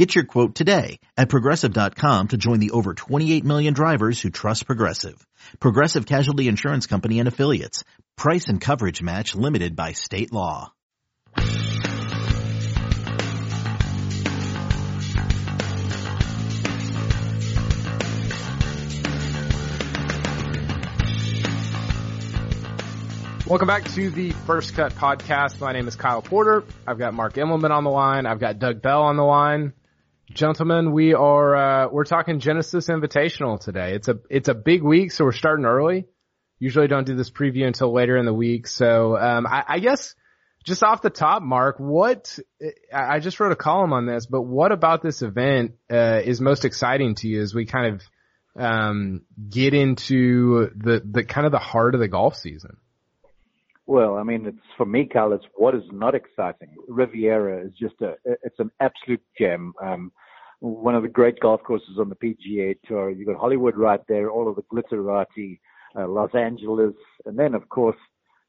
Get your quote today at progressive.com to join the over 28 million drivers who trust Progressive. Progressive Casualty Insurance Company and Affiliates. Price and coverage match limited by state law. Welcome back to the First Cut podcast. My name is Kyle Porter. I've got Mark Immelman on the line. I've got Doug Bell on the line. Gentlemen, we are uh, we're talking Genesis Invitational today. It's a it's a big week, so we're starting early. Usually don't do this preview until later in the week. So um, I, I guess just off the top, Mark, what I just wrote a column on this, but what about this event uh, is most exciting to you as we kind of um, get into the the kind of the heart of the golf season? Well, I mean, it's for me, Cal. It's what is not exciting. Riviera is just a, it's an absolute gem. Um, one of the great golf courses on the PGA Tour. You've got Hollywood right there, all of the glitterati, uh, Los Angeles, and then of course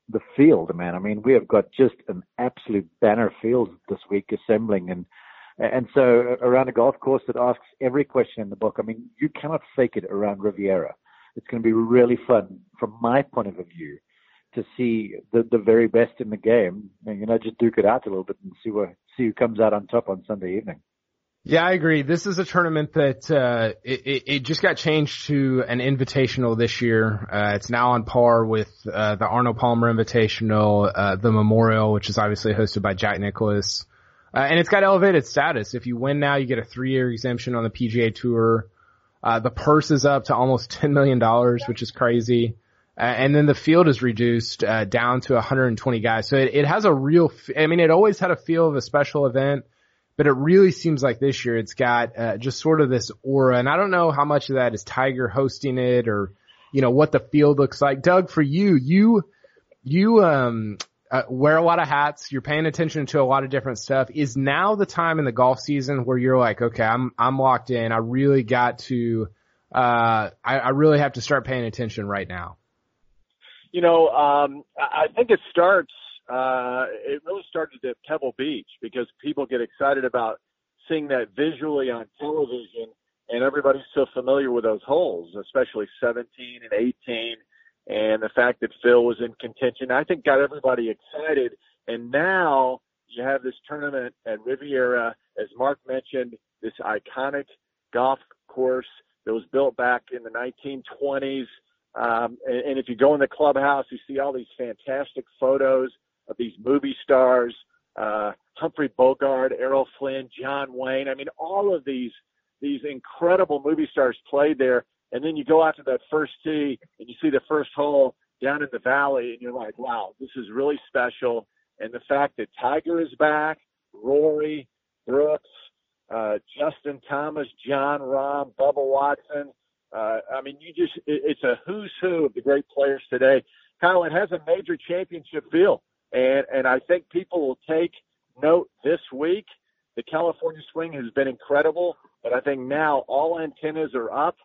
the field, man. I mean, we have got just an absolute banner field this week assembling, and and so around a golf course that asks every question in the book. I mean, you cannot fake it around Riviera. It's going to be really fun from my point of view to see the the very best in the game, and you know, just duke it out a little bit and see what see who comes out on top on Sunday evening. Yeah, I agree. This is a tournament that uh, it, it just got changed to an invitational this year. Uh, it's now on par with uh, the Arnold Palmer Invitational, uh, the Memorial, which is obviously hosted by Jack Nicklaus, uh, and it's got elevated status. If you win now, you get a three-year exemption on the PGA Tour. Uh, the purse is up to almost ten million dollars, which is crazy. Uh, and then the field is reduced uh, down to 120 guys. So it, it has a real, I mean, it always had a feel of a special event, but it really seems like this year it's got uh, just sort of this aura. And I don't know how much of that is Tiger hosting it or, you know, what the field looks like. Doug, for you, you, you, um, uh, wear a lot of hats. You're paying attention to a lot of different stuff. Is now the time in the golf season where you're like, okay, I'm, I'm locked in. I really got to, uh, I, I really have to start paying attention right now. You know, um, I think it starts. Uh, it really started at Pebble Beach because people get excited about seeing that visually on television, and everybody's so familiar with those holes, especially 17 and 18, and the fact that Phil was in contention. I think got everybody excited, and now you have this tournament at Riviera, as Mark mentioned, this iconic golf course that was built back in the 1920s. Um, and, and if you go in the clubhouse, you see all these fantastic photos of these movie stars, uh, Humphrey Bogart, Errol Flynn, John Wayne. I mean, all of these, these incredible movie stars played there. And then you go out to that first tee and you see the first hole down in the valley and you're like, wow, this is really special. And the fact that Tiger is back, Rory, Brooks, uh, Justin Thomas, Jon Rahm, Bubba Watson, uh, I mean, you just, it, it's a who's who of the great players today. Kyle, it has a major championship feel. And, and I think people will take note this week. The California swing has been incredible, but I think now all antennas are up.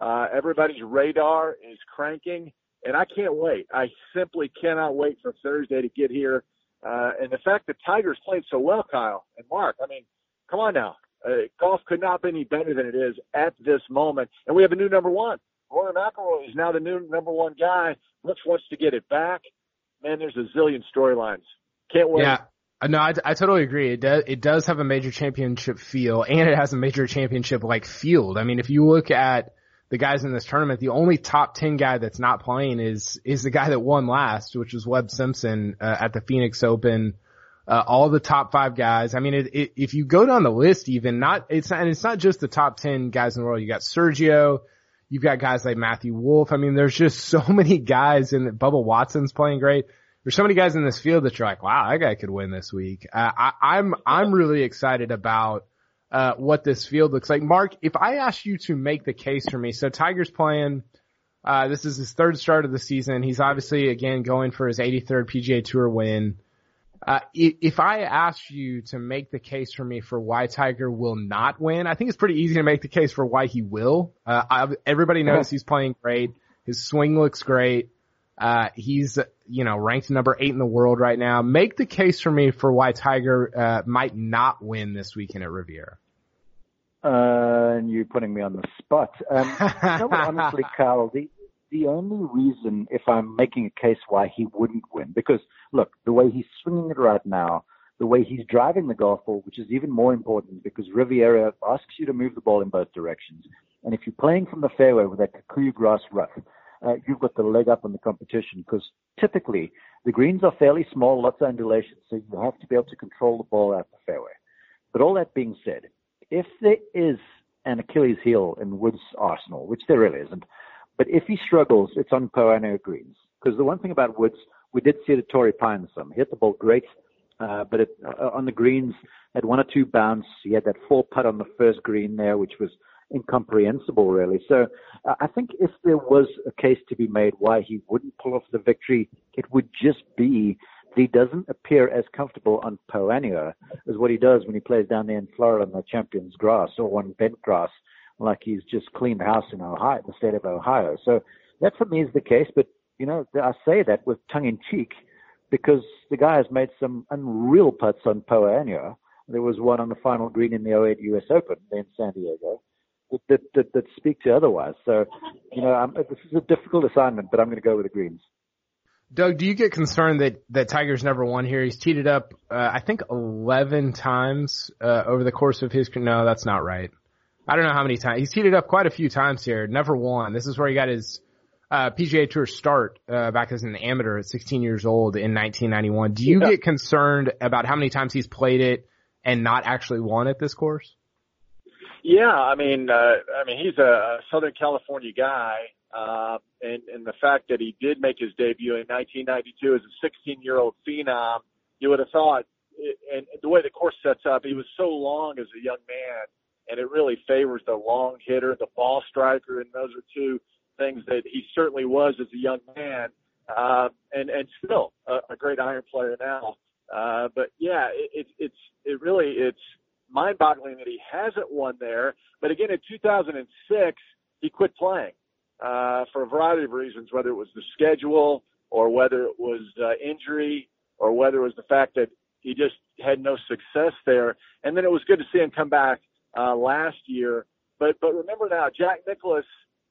Uh, everybody's radar is cranking, and I can't wait. I simply cannot wait for Thursday to get here. Uh, and the fact that Tigers played so well, Kyle and Mark, I mean, come on now. Uh, golf could not be any better than it is at this moment. And we have a new number one. Rory McIlroy is now the new number one guy. Brooks wants to get it back. Man, there's a zillion storylines. Can't wait. Yeah. Uh, no, I, I totally agree. It does, it does have a major championship feel and it has a major championship like field. I mean, if you look at the guys in this tournament, the only top 10 guy that's not playing is, is the guy that won last, which was Webb Simpson uh, at the Phoenix Open uh, all the top five guys. I mean, it, it, if you go down the list, even not, it's not, and it's not just the top 10 guys in the world. You got Sergio, you've got guys like Matthew Wolff. I mean, there's just so many guys and Bubba Watson's playing great. There's so many guys in this field that you're like, wow, that guy could win this week. Uh, I, I'm, I'm really excited about, uh, what this field looks like. Mark, if I asked you to make the case for me, so Tiger's playing, Uh, this is his third start of the season. He's obviously again going for his 83rd PGA Tour win. Uh, if I asked you to make the case for me for why Tiger will not win, I think it's pretty easy to make the case for why he will. Uh, I, everybody knows he's playing great. His swing looks great. Uh, he's, you know, ranked number eight in the world right now. Make the case for me for why Tiger, uh, might not win this weekend at Riviera. Uh, and you're putting me on the spot. Um, no, honestly, Carl, the, the only reason if I'm making a case why he wouldn't win, because look, the way he's swinging it right now, the way he's driving the golf ball, which is even more important because Riviera asks you to move the ball in both directions. And if you're playing from the fairway with that Kikuyu grass rough, uh, you've got the leg up on the competition because typically the greens are fairly small, lots of undulation, so you have to be able to control the ball out the fairway. But all that being said, if there is an Achilles heel in Woods' arsenal, which there really isn't, but if he struggles, it's on Poa annua greens. Because the one thing about Woods, we did see it at Torrey Pines some. He hit the ball great, uh, but it, uh, on the greens, had one or two bounce. He had that four putt on the first green there, which was incomprehensible, really. So uh, I think if there was a case to be made why he wouldn't pull off the victory, it would just be that he doesn't appear as comfortable on Poa annua as what he does when he plays down there in Florida on the Champions Grass or on bent grass like he's just cleaned the house in Ohio, the state of Ohio. So that for me is the case. But you know, I say that with tongue in cheek because the guy has made some unreal putts on Poa. There was one on the final green in the 08 U.S. Open in San Diego that, that, that speak to otherwise. So, you know, I'm, this is a difficult assignment, but I'm going to go with the greens. Doug, do you get concerned that, that Tiger's never won here? He's it up, uh, I think 11 times, uh, over the course of his, no, that's not right. I don't know how many times. He's heated up quite a few times here. Never won. This is where he got his uh, PGA Tour start uh, back as an amateur at 16 years old in 1991. Do you yeah. get concerned about how many times he's played it and not actually won at this course? Yeah, I mean, uh, I mean, he's a Southern California guy, uh, and and the fact that he did make his debut in 1992 as a 16 year old phenom, you would have thought, and the way the course sets up, he was so long as a young man and it really favors the long hitter, the ball striker, and those are two things that he certainly was as a young man, uh, and and still a, a great iron player now. Uh, but yeah, it, it, it's it really it's mind-boggling that he hasn't won there. But again, in 2006, he quit playing uh, for a variety of reasons, whether it was the schedule or whether it was uh, injury or whether it was the fact that he just had no success there. And then it was good to see him come back uh, last year. But but remember now, Jack Nicklaus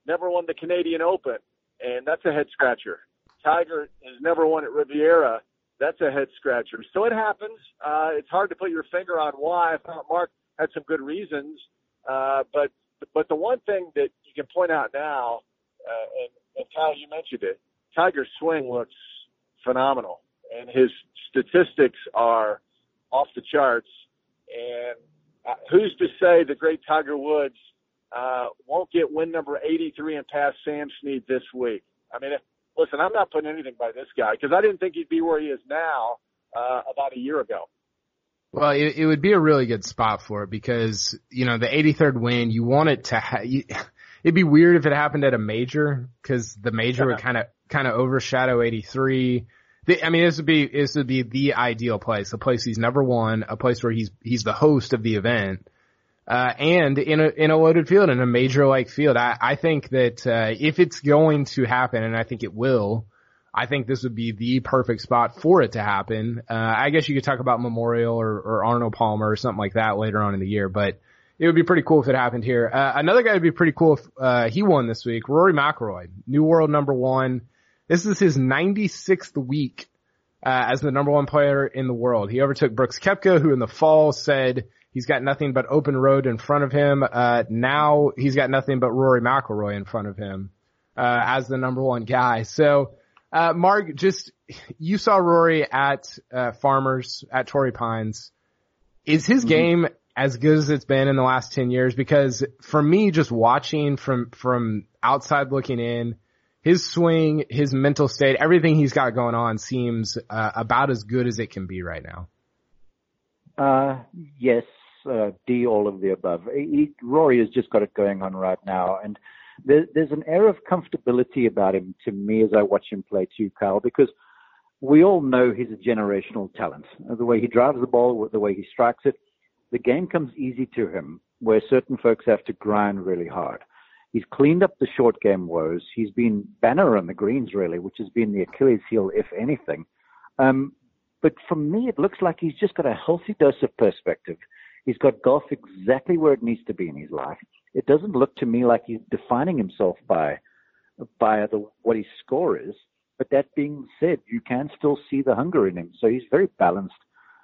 never won the Canadian Open, and that's a head scratcher. Tiger has never won at Riviera. That's a head scratcher. So it happens. Uh, it's hard to put your finger on why. I thought Mark had some good reasons, uh, but but the one thing that you can point out now, uh, and, and Kyle, you mentioned it, Tiger's swing looks phenomenal, and his statistics are off the charts. And who's to say the great Tiger Woods uh, won't get win number 83 and pass Sam Snead this week? I mean, listen, I'm not putting anything by this guy because I didn't think he'd be where he is now uh, about a year ago. Well, it, it would be a really good spot for it because you know the 83rd win. You want it to. Ha- you, it'd be weird if it happened at a major because the major would kind of kind of overshadow 83. I mean, this would be this would be the ideal place, a place he's never won, a place where he's he's the host of the event, uh, and in a in a loaded field, in a major like field. I I think that uh, if it's going to happen, and I think it will, I think this would be the perfect spot for it to happen. Uh, I guess you could talk about Memorial or, or Arnold Palmer or something like that later on in the year, but it would be pretty cool if it happened here. Uh, another guy would be pretty cool if uh, he won this week. Rory McIlroy, new world number one. This is his 96th week uh, as the number one player in the world. He overtook Brooks Koepka, who in the fall said he's got nothing but open road in front of him. Uh, now he's got nothing but Rory McIlroy in front of him uh, as the number one guy. So, uh, Mark, just you saw Rory at uh, Farmers at Torrey Pines. Is his mm-hmm. game as good as it's been in the last ten years? Because for me, just watching from from outside looking in his swing, his mental state, everything he's got going on seems uh, about as good as it can be right now. Uh, yes, uh, D, all of the above. He, Rory has just got it going on right now, and there, there's an air of comfortability about him to me as I watch him play too, Kyle, because we all know he's a generational talent. The way he drives the ball, the way he strikes it, the game comes easy to him, where certain folks have to grind really hard. He's cleaned up the short game woes. He's been banner on the greens, really, which has been the Achilles heel, if anything. Um, but for me, it looks like he's just got a healthy dose of perspective. He's got golf exactly where it needs to be in his life. It doesn't look to me like he's defining himself by by the, what his score is. But that being said, you can still see the hunger in him. So he's very balanced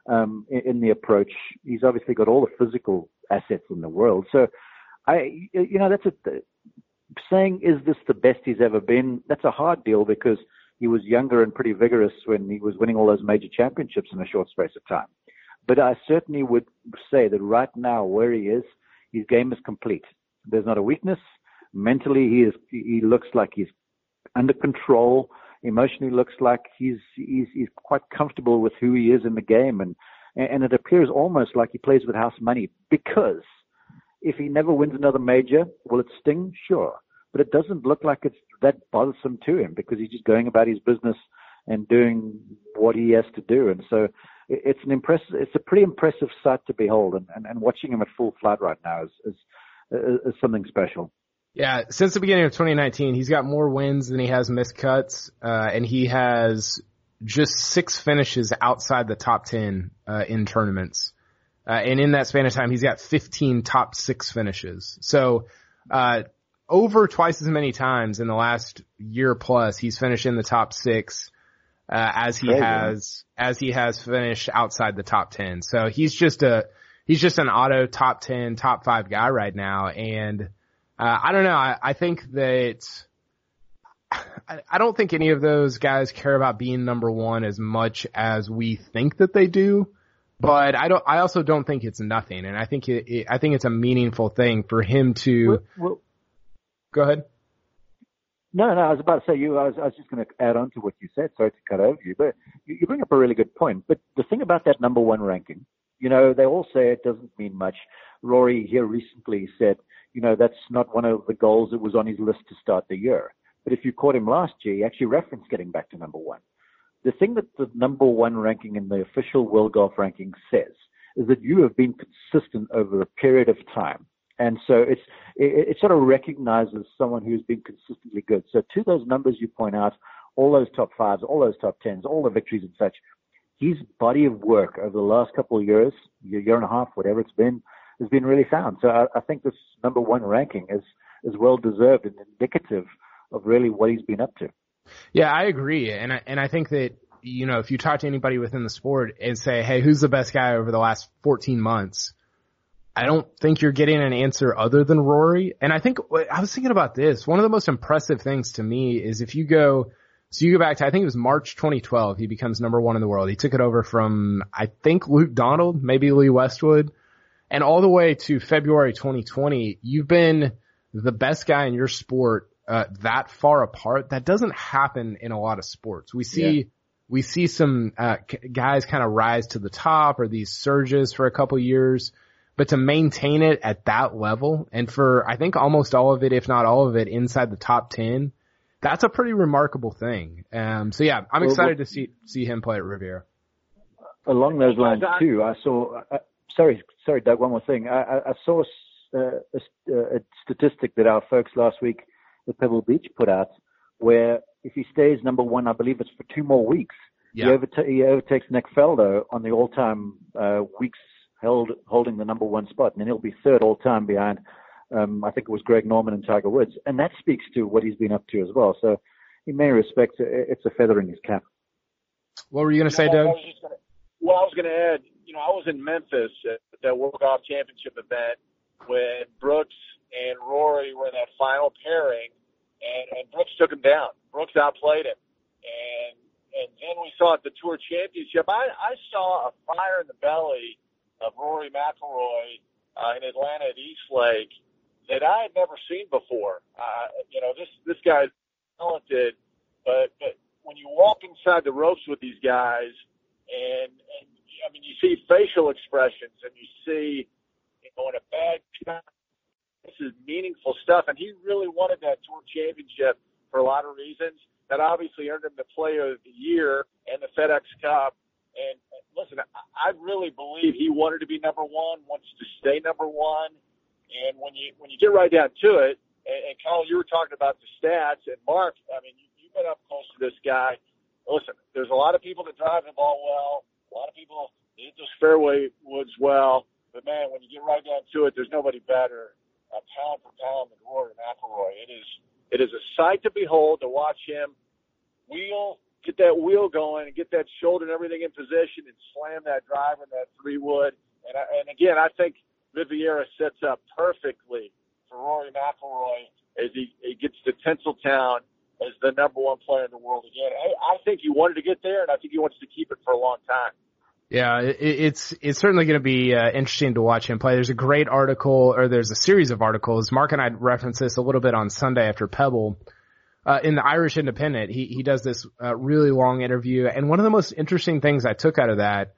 um, in, in the approach. He's obviously got all the physical assets in the world. So I, you know, that's a saying is this the best he's ever been? That's a hard deal because he was younger and pretty vigorous when he was winning all those major championships in a short space of time. But I certainly would say that right now, where he is, his game is complete. There's not a weakness. Mentally, he is. He looks like he's under control. Emotionally, looks like he's he's he's quite comfortable with who he is in the game, and and it appears almost like he plays with house money because if he never wins another major, will it sting? Sure, but it doesn't look like it's that bothersome to him because he's just going about his business and doing what he has to do, and so it's an impressive, it's a pretty impressive sight to behold, and, and, and watching him at full flight right now is, is, is something special. Yeah, since the beginning of 2019, he's got more wins than he has missed cuts, uh, and he has just six finishes outside the top 10 uh, in tournaments. Uh, and in that span of time, he's got 15 top six finishes. So, uh, over twice as many times in the last year plus, he's finished in the top six uh, as he Crazy. has as he has finished outside the top ten. So he's just a he's just an auto top ten, top five guy right now, and uh, I don't know. I, I think that I, I don't think any of those guys care about being number one as much as we think that they do. But I don't. I also don't think it's nothing, and I think it, it I think it's a meaningful thing for him to. Well, well, go ahead. No, no, I was about to say you. I was, I was just going to add on to what you said. Sorry to cut over you, but you, you bring up a really good point. But the thing about that number one ranking, you know, they all say it doesn't mean much. Rory here recently said, you know, that's not one of the goals that was on his list to start the year. But if you caught him last year, he actually referenced getting back to number one. The thing that the number one ranking in the official World Golf ranking says is that you have been consistent over a period of time. And so it's, it, it sort of recognizes someone who's been consistently good. So to those numbers you point out, all those top fives, all those top tens, all the victories and such, his body of work over the last couple of years, year, year and a half, whatever it's been, has been really sound. So I, I think this number one ranking is, is well deserved and indicative of really what he's been up to. Yeah, I agree. And I, and I think that, you know, if you talk to anybody within the sport and say, Hey, who's the best guy over the last 14 months? I don't think you're getting an answer other than Rory. And I think I was thinking about this. One of the most impressive things to me is if you go, so you go back to, I think it was March 2012, he becomes number one in the world. He took it over from, I think Luke Donald, maybe Lee Westwood, and all the way to February 2020, you've been the best guy in your sport, uh, that far apart. That doesn't happen in a lot of sports. We see, yeah. we see some, uh, guys kind of rise to the top or these surges for a couple years but to maintain it at that level and for I think almost all of it, if not all of it, inside the top ten, that's a pretty remarkable thing. Um, so yeah, I'm excited well, to see see him play at Riviera. Along those lines too, I saw. Uh, sorry, sorry, Doug. One more thing. I, I saw a, a, a statistic that our folks last week at Pebble Beach put out, where if he stays number one, I believe it's for two more weeks. Yeah. He, overta- he overtakes Nick Faldo on the all-time uh, weeks held holding the number one spot, and then he'll be third all time behind. Um, I think it was Greg Norman and Tiger Woods, and that speaks to what he's been up to as well. So, in many respects, it's a feather in his cap. What were you going to say, Doug? Well, I was going to add. You know, I was in Memphis at that World Golf Championship event when Brooks and Rory were in that final pairing, and, and Brooks took him down. Brooks outplayed him, and and then we saw at the Tour Championship. I I saw a fire in the belly of Rory McIlroy uh, in Atlanta at East Lake that I had never seen before. Uh, you know, this this guy's talented, but but when you walk inside the ropes with these guys, and, and I mean, you see facial expressions, and you see, you know, in a bad shot, this is meaningful stuff. And he really wanted that tour championship for a lot of reasons. That obviously earned him the Player of the Year and the FedEx Cup. And listen, I really believe he wanted to be number one, wants to stay number one. And when you when you get right down to it, and, and Kyle, you were talking about the stats, and Mark, I mean, you, you've been up close to this guy. Listen, there's a lot of people that drive the ball well. A lot of people hit those fairway woods well. But man, when you get right down to it, there's nobody better, uh, pound for pound, than Rory McIlroy. It is it is a sight to behold to watch him wheel, get that wheel going, and get that shoulder and everything in position, and slam that driver and that three wood. And I, and again, I think Riviera sets up perfectly for Rory McIlroy as he, he gets to Tinseltown as the number one player in the world again. I, I think he wanted to get there, and I think he wants to keep it for a long time. Yeah, it, it's it's certainly going to be uh, interesting to watch him play. There's a great article, or there's a series of articles. Mark and I referenced this a little bit on Sunday after Pebble. Uh, in the Irish Independent, he he does this uh, really long interview, and one of the most interesting things I took out of that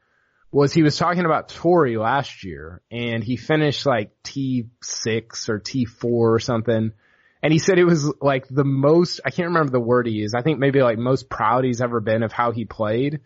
was he was talking about Torrey last year, and he finished like T six or T four or something. And he said it was like the most, I can't remember the word he used. I think maybe like most proud he's ever been of how he played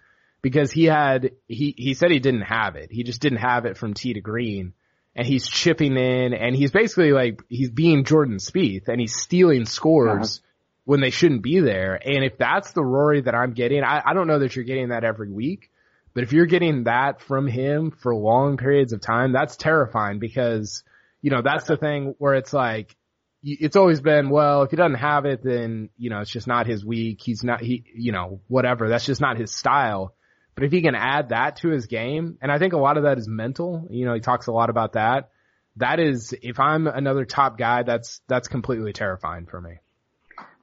because he had, he, he said he didn't have it. He just didn't have it from tee to green and he's chipping in and he's basically like, he's being Jordan Spieth and he's stealing scores uh-huh. when they shouldn't be there. And if that's the Rory that I'm getting, I, I don't know that you're getting that every week, but if you're getting that from him for long periods of time, that's terrifying because, you know, that's the thing where it's like, it's always been, well, if he doesn't have it, then, you know, it's just not his week. He's not, he, you know, whatever. That's just not his style. But if he can add that to his game, and I think a lot of that is mental, you know, he talks a lot about that. That is, if I'm another top guy, that's, that's completely terrifying for me.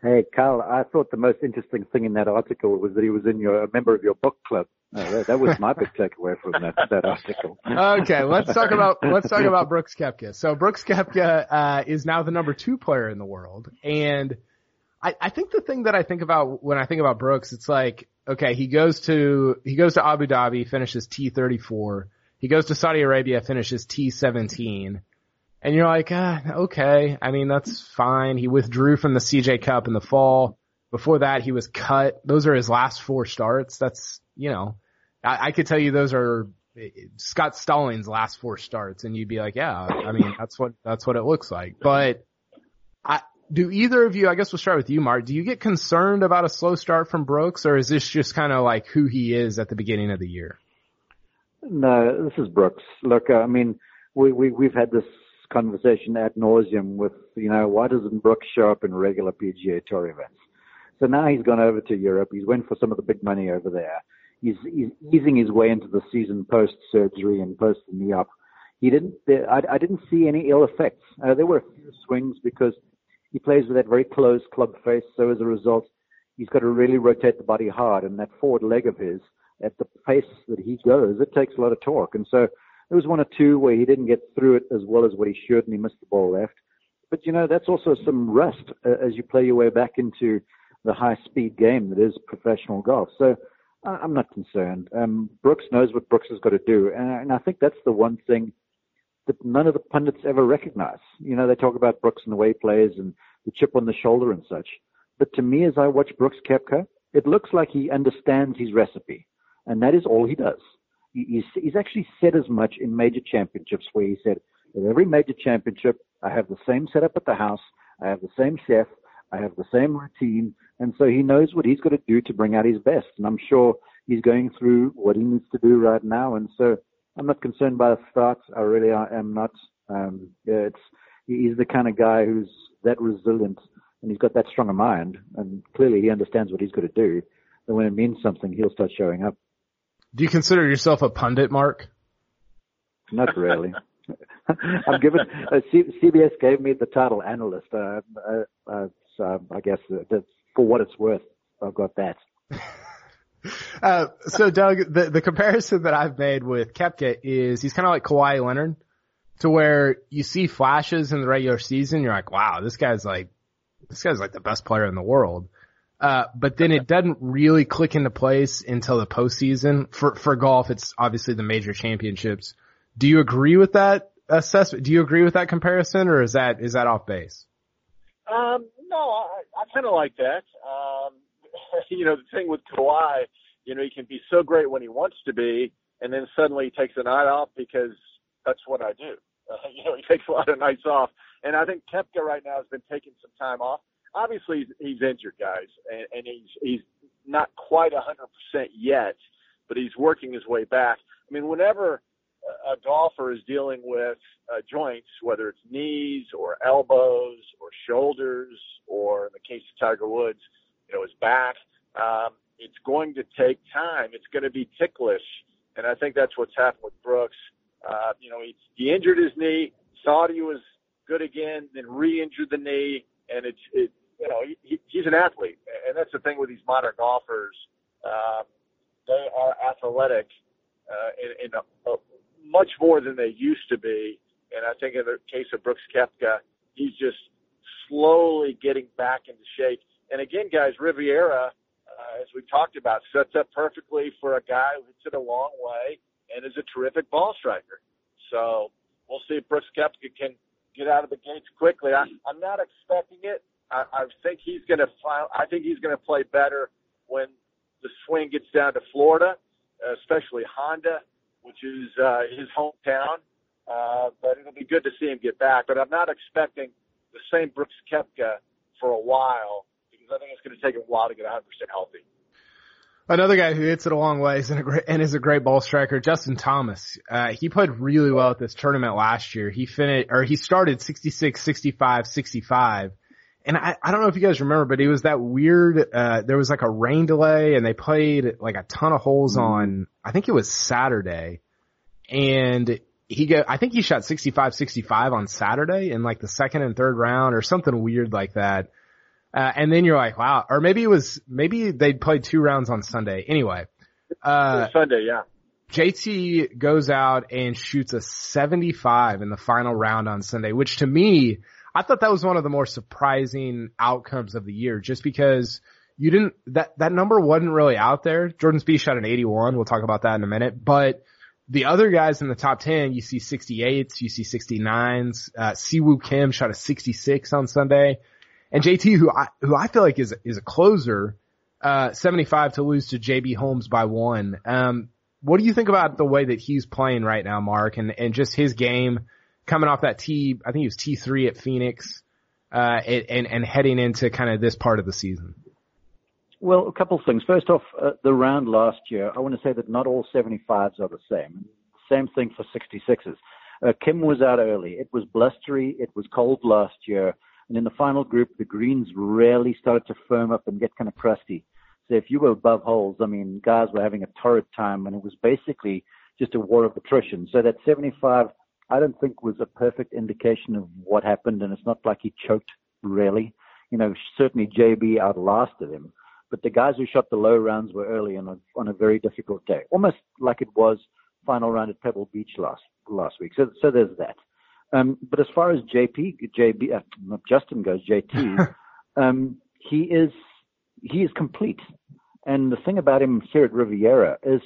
Hey, Carl, I thought the most interesting thing in that article was that he was in your, a member of your book club. Uh, that, was my big takeaway from that, that article. Okay, let's talk about, let's talk about Brooks Koepka. So Brooks Koepka, uh, is now the number two player in the world. And I, I think the thing that I think about when I think about Brooks, it's like, okay, he goes to, he goes to Abu Dhabi, finishes T34. He goes to Saudi Arabia, finishes T17. And you're like, ah, okay. I mean, that's fine. He withdrew from the CJ Cup in the fall. Before that, he was cut. Those are his last four starts. That's, you know, I, I could tell you those are Scott Stallings' last four starts and you'd be like, yeah, I mean, that's what, that's what it looks like. But I, do either of you, I guess we'll start with you, Mark, do you get concerned about a slow start from Brooks or is this just kind of like who he is at the beginning of the year? No, this is Brooks. Look, uh, I mean, we, we, we've had this conversation ad nauseum with, you know, why doesn't Brooks show up in regular PGA Tour events? So now he's gone over to Europe. He's went for some of the big money over there. He's, he's easing his way into the season post surgery and post knee up. He didn't. I, I didn't see any ill effects. Uh, there were a few swings because he plays with that very closed club face. So as a result, he's got to really rotate the body hard, and that forward leg of his, at the pace that he goes, it takes a lot of torque. And so there was one or two where he didn't get through it as well as what he should, and he missed the ball left. But you know, that's also some rust uh, as you play your way back into the high speed game that is professional golf. So I'm not concerned. Um, Brooks knows what Brooks has got to do, and I think that's the one thing that none of the pundits ever recognize. You know, they talk about Brooks and the way he plays and the chip on the shoulder and such. But to me, as I watch Brooks Koepka, it looks like he understands his recipe, and that is all he does. He's, he's actually said as much in major championships where he said, at every major championship, I have the same setup at the house, I have the same chef, I have the same routine, and so he knows what he's got to do to bring out his best. And I'm sure he's going through what he needs to do right now. And so I'm not concerned by the starts. I really am not. Um, yeah, it's he's the kind of guy who's that resilient and he's got that strong a mind. And clearly he understands what he's got to do. And when it means something, he'll start showing up. Do you consider yourself a pundit, Mark? Not really. I'm given. Uh, C- CBS gave me the title analyst. Uh, uh, uh so I guess that's for what it's worth, I've got that. uh, so Doug, the, the comparison that I've made with Koepka is he's kind of like Kawhi Leonard to where you see flashes in the regular season. You're like, wow, this guy's like, this guy's like the best player in the world. Uh, but then it doesn't really click into place until the postseason. For, for golf, it's obviously the major championships. Do you agree with that, assessment? Do you agree with that comparison, or is that is that off base? Um, no, I, I kind of like that. You know, the thing with Kawhi, you know, he can be so great when he wants to be, and then suddenly he takes a night off because that's what I do. Uh, you know, he takes a lot of nights off, and I think Koepka right now has been taking some time off. Obviously, he's, he's injured, guys, and, and he's he's not quite a hundred percent yet, but he's working his way back. I mean, whenever a golfer is dealing with uh, joints, whether it's knees or elbows or shoulders, or in the case of Tiger Woods, you know, his back. Um, it's going to take time. It's going to be ticklish, and I think that's what's happened with Brooks. Uh, you know, he, he injured his knee, thought he was good again, then re-injured the knee, and it's it. You know, he, he's an athlete, and that's the thing with these modern golfers. Um, they are athletic uh, in, in a, a much more than they used to be. And I think in the case of Brooks Koepka, he's just slowly getting back into shape. And again, guys, Riviera, uh, as we've talked about, sets up perfectly for a guy who hits it a long way and is a terrific ball striker. So we'll see if Brooks Koepka can get out of the gates quickly. I, I'm not expecting it. I, I think he's going to. I think he's going to play better when the swing gets down to Florida, especially Honda which is uh, his hometown. Uh, but it'll be good to see him get back. But I'm not expecting the same Brooks Koepka for a while I think it's going to take him a while to get 100% healthy. Another guy who hits it a long ways and, a great, and is a great ball striker, Justin Thomas. Uh, he played really well at this tournament last year. He finished, or he started 66, 65, 65 and I, I don't know if you guys remember, but it was that weird, uh, there was like a rain delay and they played like a ton of holes mm-hmm. on, I think it was Saturday and he got, I think he shot 65, 65 on Saturday in like the second and third round or something weird like that. Uh, and then you're like, wow, or maybe it was, maybe they played two rounds on Sunday. Anyway, uh, Sunday, yeah. JT goes out and shoots a 75 in the final round on Sunday, which to me, I thought that was one of the more surprising outcomes of the year just because you didn't, that, that number wasn't really out there. Jordan Spieth shot an 81. We'll talk about that in a minute, but the other guys in the top 10, you see 68s, you see 69s, uh, Si Woo Kim shot a 66 on Sunday and JT who I, who I feel like is, is a closer, uh, 75 to lose to JB Holmes by one. Um, what do you think about the way that he's playing right now, Mark, and, and just his game? coming off that T, I think he was T3 at Phoenix, uh, and, and heading into kind of this part of the season? Well, a couple of things. First off, uh, the round last year, I want to say that not all 75s are the same. Same thing for 66s. Uh, Kim was out early. It was blustery. It was cold last year. And in the final group, the greens really started to firm up and get kind of crusty. So if you were above holes, I mean, guys were having a torrid time, and it was basically just a war of attrition. So that 75 I don't think was a perfect indication of what happened, and it's not like he choked really. You know, certainly JB outlasted him, but the guys who shot the low rounds were early on a, on a very difficult day, almost like it was final round at Pebble Beach last last week. So so there's that. Um, but as far as JP, JB, uh, Justin goes, JT, um, he is he is complete. And the thing about him here at Riviera is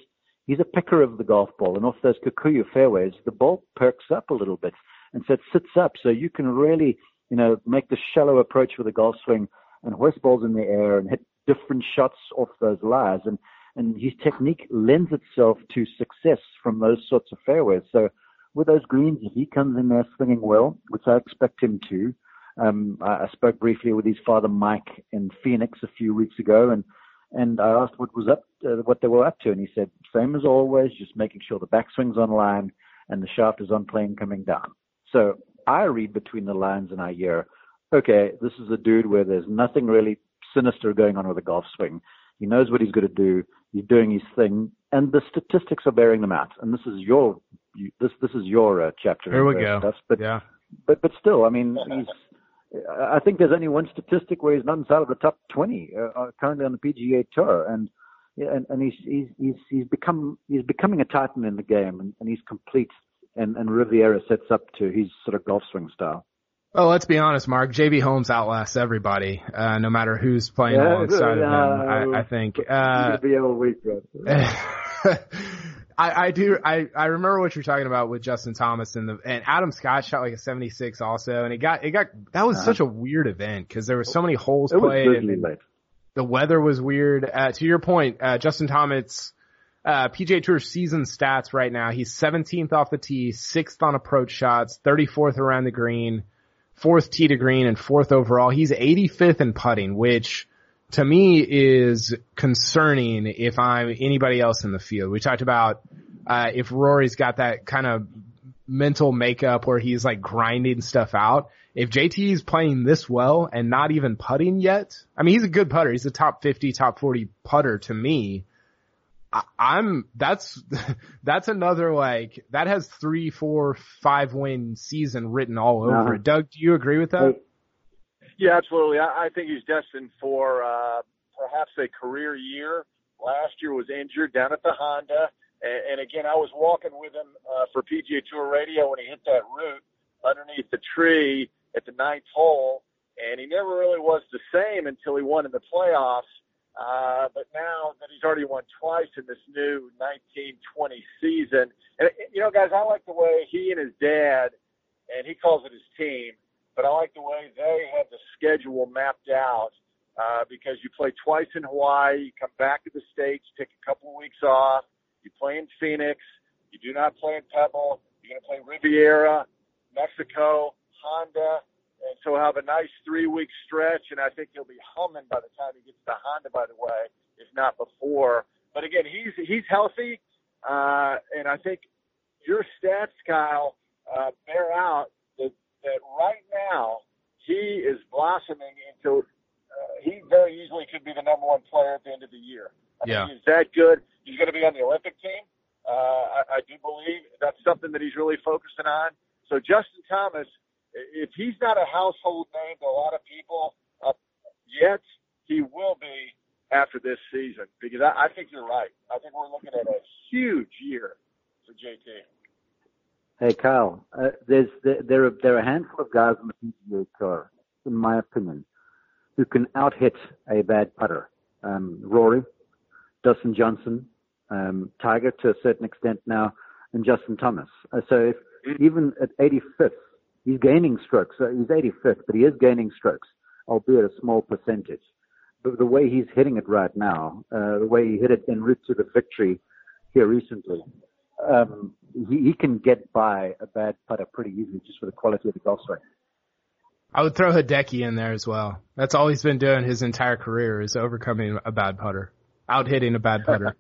he's a picker of the golf ball, and off those Kikuyu fairways, the ball perks up a little bit, and so it sits up, so you can really, you know, make the shallow approach with a golf swing and hoist balls in the air and hit different shots off those lies, and and his technique lends itself to success from those sorts of fairways. So with those greens, if he comes in there swinging well, which I expect him to. Um, I, I spoke briefly with his father Mike in Phoenix a few weeks ago, and and I asked what was up, uh, what they were up to, and he said, same as always, just making sure the backswing's on line and the shaft is on plane coming down. So I read between the lines and I hear, okay, this is a dude where there's nothing really sinister going on with a golf swing. He knows what he's going to do. He's doing his thing, and the statistics are bearing them out. And this is your this this is your uh, chapter. Here we go. Stuff. But yeah. but but still, I mean, he's I think there's only one statistic where he's not inside of the top 20 uh, uh currently on the PGA Tour, and and, and he's, he's he's he's become he's becoming a titan in the game, and, and he's complete. And, and Riviera sets up to his sort of golf swing style. Well, let's be honest, Mark. JB Holmes outlasts everybody, uh, no matter who's playing yeah, alongside uh, of him. I, I think. Uh, be all week, I, I do. I, I remember what you're talking about with Justin Thomas and the and Adam Scott shot like a 76 also, and it got it got that was uh-huh. such a weird event because there were so many holes it played and late. the weather was weird. Uh, to your point, uh, Justin Thomas, uh, PGA Tour season stats right now, he's 17th off the tee, sixth on approach shots, 34th around the green, fourth tee to green, and fourth overall. He's 85th in putting, which to me is concerning if I'm anybody else in the field. We talked about uh, if Rory's got that kind of mental makeup where he's like grinding stuff out. If JT is playing this well and not even putting yet, I mean, he's a good putter. He's a top 50, top 40 putter to me. I, am that's, that's another like, that has three, four, five win season written all over uh-huh. it. Doug, do you agree with that? Yeah, absolutely. I, I think he's destined for uh, perhaps a career year. Last year was injured down at the Honda, and, and again, I was walking with him uh, for PGA Tour Radio when he hit that root underneath the tree at the ninth hole, and he never really was the same until he won in the playoffs. Uh, but now that he's already won twice in this new 1920 season, and you know, guys, I like the way he and his dad, and he calls it his team but I like the way they have the schedule mapped out uh, because you play twice in Hawaii, you come back to the States, take a couple of weeks off, you play in Phoenix, you do not play in Pebble, you're going to play Riviera, Mexico, Honda, and so have a nice three week stretch, and I think he'll be humming by the time he gets to Honda, by the way, if not before. But again, he's he's healthy, uh, and I think your stats, Kyle, uh, bear out that right now he is blossoming into. Uh, he very easily could be the number one player at the end of the year. I yeah. mean, he's that good. He's going to be on the Olympic team. Uh, I, I do believe that's something that he's really focusing on. So Justin Thomas, if he's not a household name to a lot of people uh, yet, he will be after this season because I, I think you're right. I think we're looking at a huge year for JT. Hey, Kyle, uh, there's there, there, are there are a handful of guys on the PGA Tour, in my opinion, who can out hit a bad putter. Um, Rory, Dustin Johnson, um, Tiger to a certain extent now, and Justin Thomas. Uh, so if, even at 85th, he's gaining strokes. So he's 85th, but he is gaining strokes, albeit a small percentage. But the way he's hitting it right now, uh, the way he hit it en route to the victory here recently, um, he, he can get by a bad putter pretty easily just for the quality of the golf swing. I would throw Hideki in there as well. That's all he's been doing his entire career is overcoming a bad putter, out hitting a bad putter.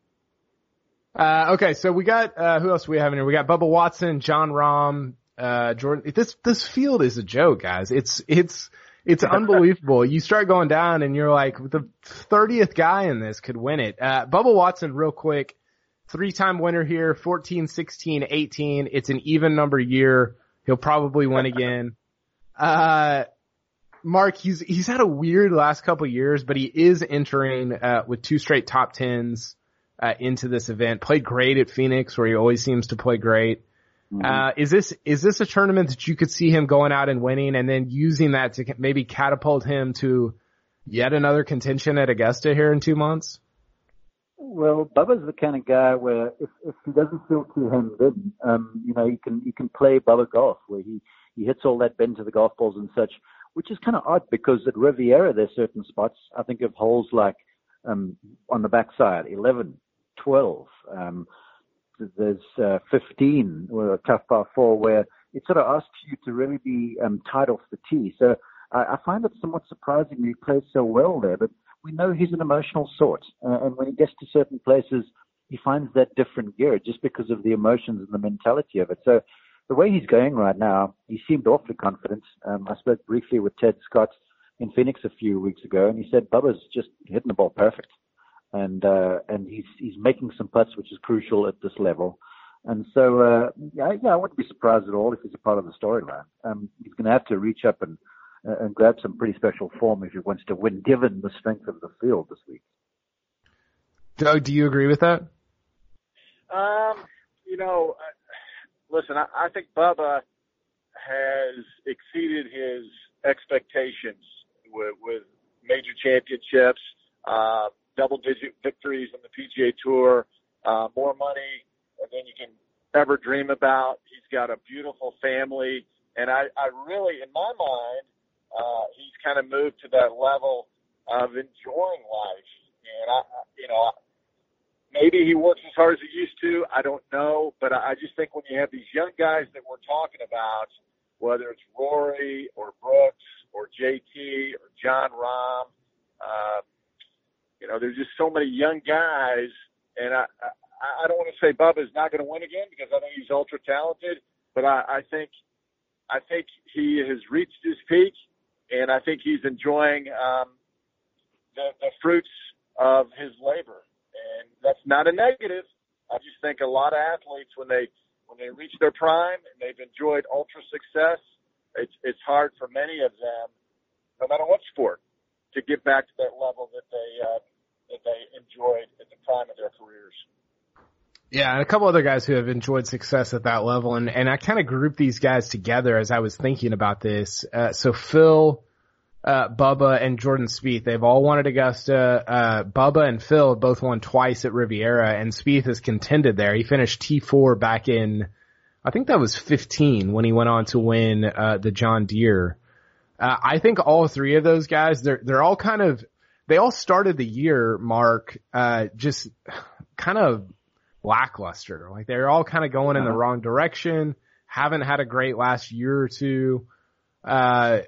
uh, okay, so we got uh, who else do we have in here? We got Bubba Watson, Jon Rahm, uh, Jordan. This this field is a joke, guys. It's it's it's unbelievable. you start going down, and you're like, the thirtieth guy in this could win it. Uh, Bubba Watson, real quick three-time winner here, 14, 16, 18. It's an even number year. He'll probably win again. Uh, Mark, he's, he's had a weird last couple years, but he is entering, uh, with two straight top tens, uh, into this event. Played great at Phoenix where he always seems to play great. Mm-hmm. Uh, is this, is this a tournament that you could see him going out and winning and then using that to maybe catapult him to yet another contention at Augusta here in two months? Well, Bubba's the kind of guy where if, if he doesn't feel too hemmed in, um, you know, he can you can play Bubba golf where he he hits all that bend to the golf balls and such, which is kind of odd because at Riviera there's certain spots. I think of holes like um, on the backside, 11, 12. Um, there's uh, 15, or a tough par four, where it sort of asks you to really be um, tied off the tee. So I, I find it somewhat surprising he plays so well there, but we know he's an emotional sort, uh, and when he gets to certain places, he finds that different gear just because of the emotions and the mentality of it. So the way he's going right now, he seemed awfully confident. Um, I spoke briefly with Ted Scott in Phoenix a few weeks ago, and he said Bubba's just hitting the ball perfect, and uh, and he's he's making some putts, which is crucial at this level. And so, uh, yeah, yeah, I wouldn't be surprised at all if he's a part of the storyline. Um, he's going to have to reach up and and grab some pretty special form if he wants to win, given the strength of the field this week. Doug, do you agree with that? Um, you know, listen, I, I think Bubba has exceeded his expectations with, with major championships, uh, double-digit victories on the PGA Tour. uh, more money than you can ever dream about. He's got a beautiful family, and I, I really, in my mind, uh, he's kind of moved to that level of enjoying life. And I, you know, maybe he works as hard as he used to. I don't know, but I, just think when you have these young guys that we're talking about, whether it's Rory or Brooks or JT or Jon Rahm, uh, you know, there's just so many young guys, and I, I, I don't want to say Bubba's not going to win again because I think he's ultra talented, but I, I think, I think he has reached his peak, and I think he's enjoying um, the, the fruits of his labor, and that's not a negative. I just think a lot of athletes when they when they reach their prime and they've enjoyed ultra success, it's it's hard for many of them, no matter what sport, to get back to that level that they uh, that they enjoyed at the prime of their careers. Yeah, and a couple other guys who have enjoyed success at that level, and and I kind of grouped these guys together as I was thinking about this. Uh, so Phil, uh, Bubba, and Jordan Spieth, they've all won at Augusta. Uh, Bubba and Phil both won twice at Riviera, and Spieth has contended there. He finished T4 back in, I think that was 15 when he went on to win uh, the John Deere. Uh, I think all three of those guys, they're they're all kind of they all started the year, Mark, uh, just kind of lackluster. Like they're all kind of going in the Uh-huh. wrong direction. Haven't had a great last year or two. Uh,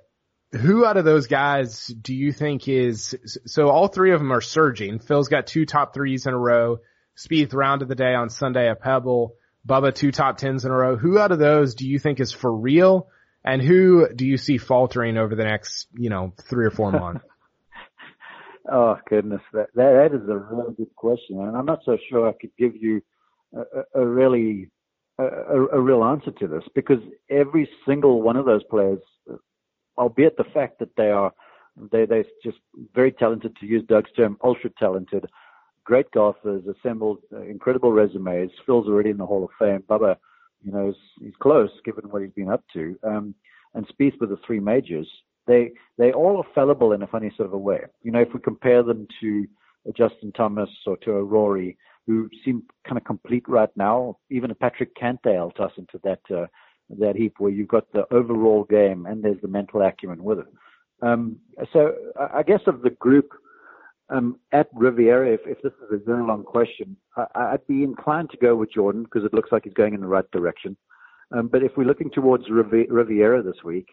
who out of those guys do you think is, so all three of them are surging. Phil's got two top threes in a row. Spieth round of the day on Sunday at Pebble. Bubba two top tens in a row. Who out of those do you think is for real? And who do you see faltering over the next, you know, three or four months? Oh goodness, that, that is a really good question, and I'm not so sure I could give you a, a, really a, a, real answer to this because every single one of those players, albeit the fact that they are they they're just very talented to use Doug's term, ultra talented, great golfers, assembled incredible resumes. Phil's already in the Hall of Fame. Bubba, you know, is, he's close given what he's been up to. Um, and Spieth with the three majors, they they all are fallible in a funny sort of a way. You know, if we compare them to Justin Thomas or to a Rory, who seem kind of complete right now, even a Patrick Cantlay I'll toss into that uh, that heap where you've got the overall game and there's the mental acumen with it. Um, so I guess of the group um, at Riviera, if, if this is a very long question, I, I'd be inclined to go with Jordan because it looks like he's going in the right direction. Um, but if we're looking towards Rivi- Riviera this week,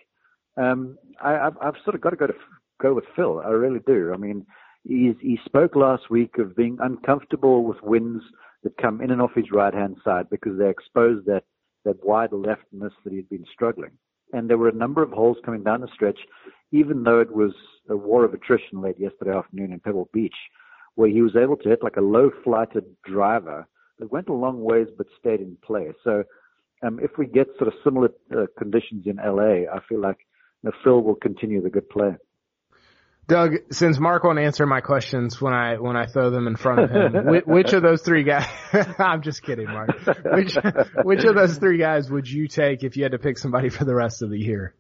um, I, I've, I've sort of got to go to go with Phil. I really do. I mean, he's, he spoke last week of being uncomfortable with winds that come in and off his right hand side because they expose that that wide leftness that he'd been struggling. And there were a number of holes coming down the stretch, even though it was a war of attrition late yesterday afternoon in Pebble Beach, where he was able to hit like a low flighted driver that went a long ways but stayed in play. So um, if we get sort of similar uh, conditions in LA, I feel like you Phil will continue the good play. Doug, since Mark won't answer my questions when I when I throw them in front of him, which, which of those three guys? I'm just kidding, Mark. Which which of those three guys would you take if you had to pick somebody for the rest of the year?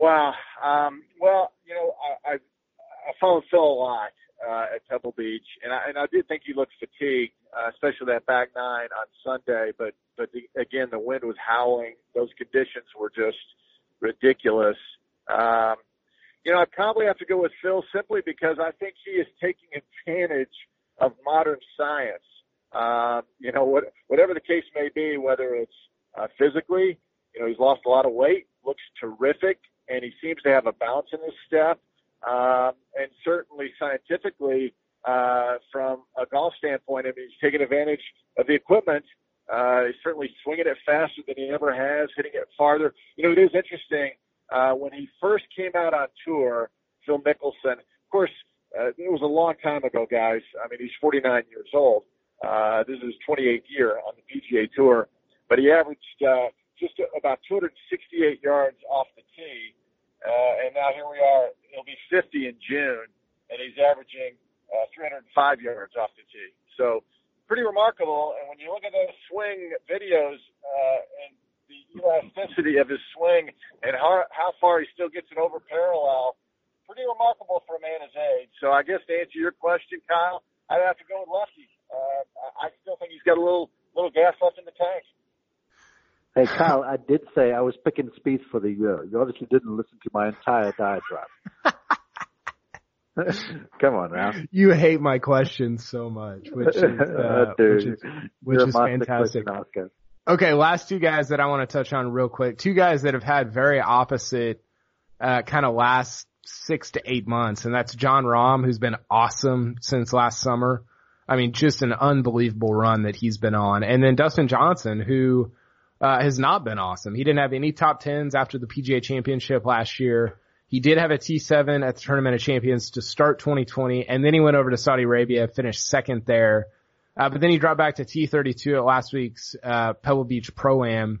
Wow. Um, well, you know, I, I, I followed Phil a lot uh, at Pebble Beach, and I, and I did think he looked fatigued, uh, especially that back nine on Sunday. But but the, again, the wind was howling; those conditions were just ridiculous. Um, you know, I'd probably have to go with Phil simply because I think he is taking advantage of modern science. Um, you know, what, whatever the case may be, whether it's uh, physically, you know, he's lost a lot of weight, looks terrific, and he seems to have a bounce in his step. Um, and certainly scientifically, uh, from a golf standpoint, I mean, he's taking advantage of the equipment. Uh, he's certainly swinging it faster than he ever has, hitting it farther. You know, it is interesting. Uh, when he first came out on tour, Phil Mickelson, of course, uh, it was a long time ago, guys. I mean, he's 49 years old. Uh, this is his 28th year on the PGA Tour, but he averaged uh, just about 268 yards off the tee, uh, and now here we are. He'll be 50 in June, and he's averaging uh, 305 yards off the tee. So pretty remarkable. And when you look at those swing videos uh, and the elasticity of his swing and how, how far he still gets it over parallel, pretty remarkable for a man his age. So I guess to answer your question, Kyle, I'd have to go with Lefty. Uh, I still think he's got a little little gas left in the tank. Hey, Kyle, I did say I was picking Spieth for the year. You obviously didn't listen to my entire diatribe. Come on now. You hate my questions so much, which is, uh, which is, which is fantastic. Okay, last two guys that I want to touch on real quick. Two guys that have had very opposite, uh, kind of last six to eight months, and that's Jon Rahm, who's been awesome since last summer. I mean, just an unbelievable run that he's been on. And then Dustin Johnson, who, uh, has not been awesome. He didn't have any top tens after the PGA championship last year. He did have a T7 at the Tournament of Champions to start 2020, and then he went over to Saudi Arabia, finished second there. Uh, but then he dropped back to T32 at last week's uh, Pebble Beach Pro Am.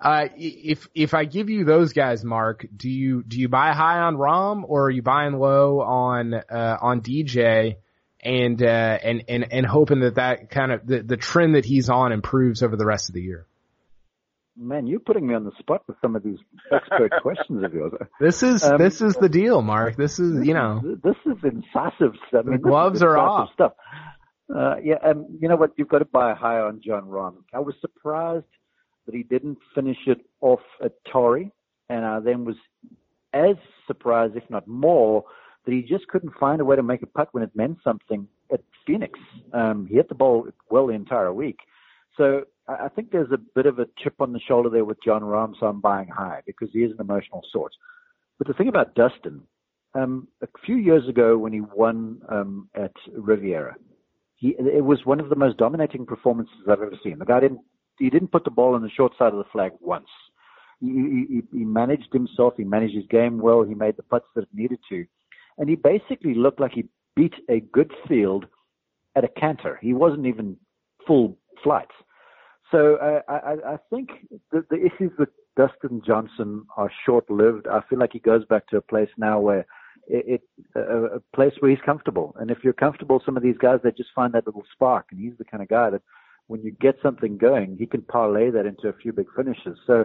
Uh, if if I give you those guys, Mark, do you do you buy high on Rahm or are you buying low on uh, on DJ and uh, and and and hoping that that kind of the, the trend that he's on improves over the rest of the year? Man, you're putting me on the spot with some of these expert questions of yours. This is um, this is the deal, Mark. This is you know this is incisive stuff. I mean, gloves are off. Stuff. Uh, yeah, and you know what? You've got to buy high on Jon Rahm. I was surprised that he didn't finish it off at Torrey, and I then was as surprised, if not more, that he just couldn't find a way to make a putt when it meant something at Phoenix. Um, he hit the ball well the entire week. So I think there's a bit of a chip on the shoulder there with Jon Rahm, so I'm buying high because he is an emotional sort. But the thing about Dustin, um, a few years ago when he won um, at Riviera, he it was one of the most dominating performances I've ever seen. The guy didn't he didn't put the ball on the short side of the flag once. He, he, he managed himself. He managed his game well. He made the putts that it needed to, and he basically looked like he beat a good field at a canter. He wasn't even full flights. So uh, I, I think the, the issues with Dustin Johnson are short-lived. I feel like he goes back to a place now where it, it a, a place where he's comfortable. And if you're comfortable, some of these guys they just find that little spark, and he's the kind of guy that when you get something going, he can parlay that into a few big finishes. So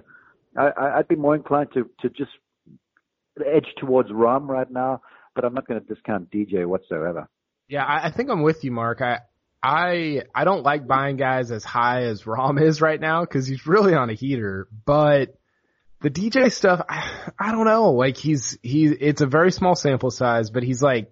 I, I'd be more inclined to to just edge towards Rahm right now, but I'm not going to discount DJ whatsoever. Yeah, I, I think I'm with you, Mark. I I I don't like buying guys as high as Rahm is right now because he's really on a heater. But the DJ stuff, I, I don't know. Like he's he, it's a very small sample size, but he's like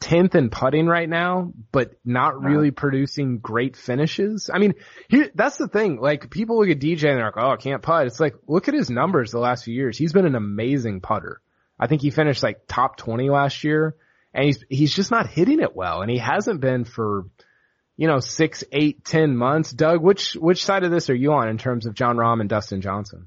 tenth in putting right now, but not really producing great finishes. I mean, here that's the thing. Like people look at DJ and they're like, "Oh, I can't putt." It's like look at his numbers the last few years. He's been an amazing putter. I think he finished like top twenty last year, and he's he's just not hitting it well, and he hasn't been for you know, six, eight, ten months. Doug, which which side of this are you on in terms of Jon Rahm and Dustin Johnson?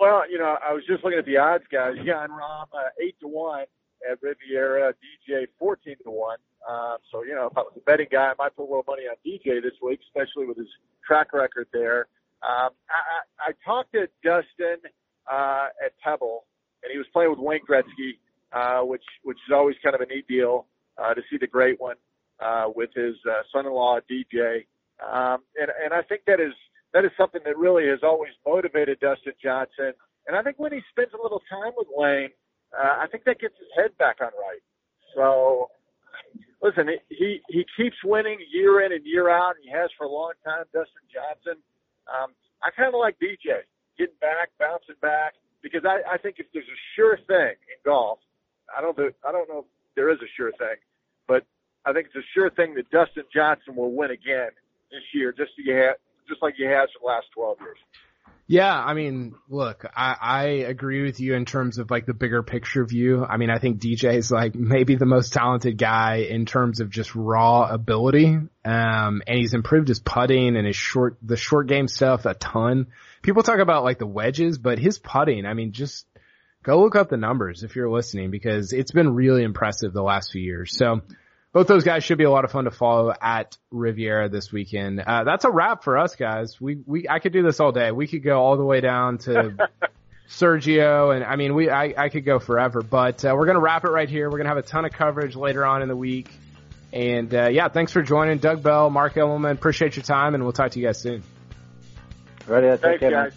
Well, you know, I was just looking at the odds, guys. Jon Rahm uh, eight to one at Riviera, DJ fourteen to one. Um, so you know, if I was a betting guy, I might put a little money on DJ this week, especially with his track record there. Um, I, I, I talked to Dustin uh, at Pebble, and he was playing with Wayne Gretzky, uh, which which is always kind of a neat deal uh, to see the great one uh, with his uh, son-in-law DJ, um, and and I think that is that is something that really has always motivated Dustin Johnson. And I think when he spends a little time with Wayne, uh, I think that gets his head back on right. So, listen, he he keeps winning year in and year out, and he has for a long time. Dustin Johnson, um, I kind of like DJ getting back, bouncing back, because I, I think if there's a sure thing in golf, I don't I don't know if there is a sure thing, but I think it's a sure thing that Dustin Johnson will win again this year, just so you have, just like he has for the last 12 years. Yeah, I mean, look, I, I agree with you in terms of like the bigger picture view. I mean, I think DJ is like maybe the most talented guy in terms of just raw ability. Um, and he's improved his putting and his short, the short game stuff a ton. People talk about like the wedges, but his putting, I mean, just go look up the numbers if you're listening because it's been really impressive the last few years. So, both those guys should be a lot of fun to follow at Riviera this weekend. Uh, that's a wrap for us guys. We, we, I could do this all day. We could go all the way down to Sergio and I mean, we, I, I could go forever, but, uh, we're going to wrap it right here. We're going to have a ton of coverage later on in the week. And, uh, yeah, thanks for joining Doug Bell, Mark Immelman. Appreciate your time and we'll talk to you guys soon. Right, Thanks, guys.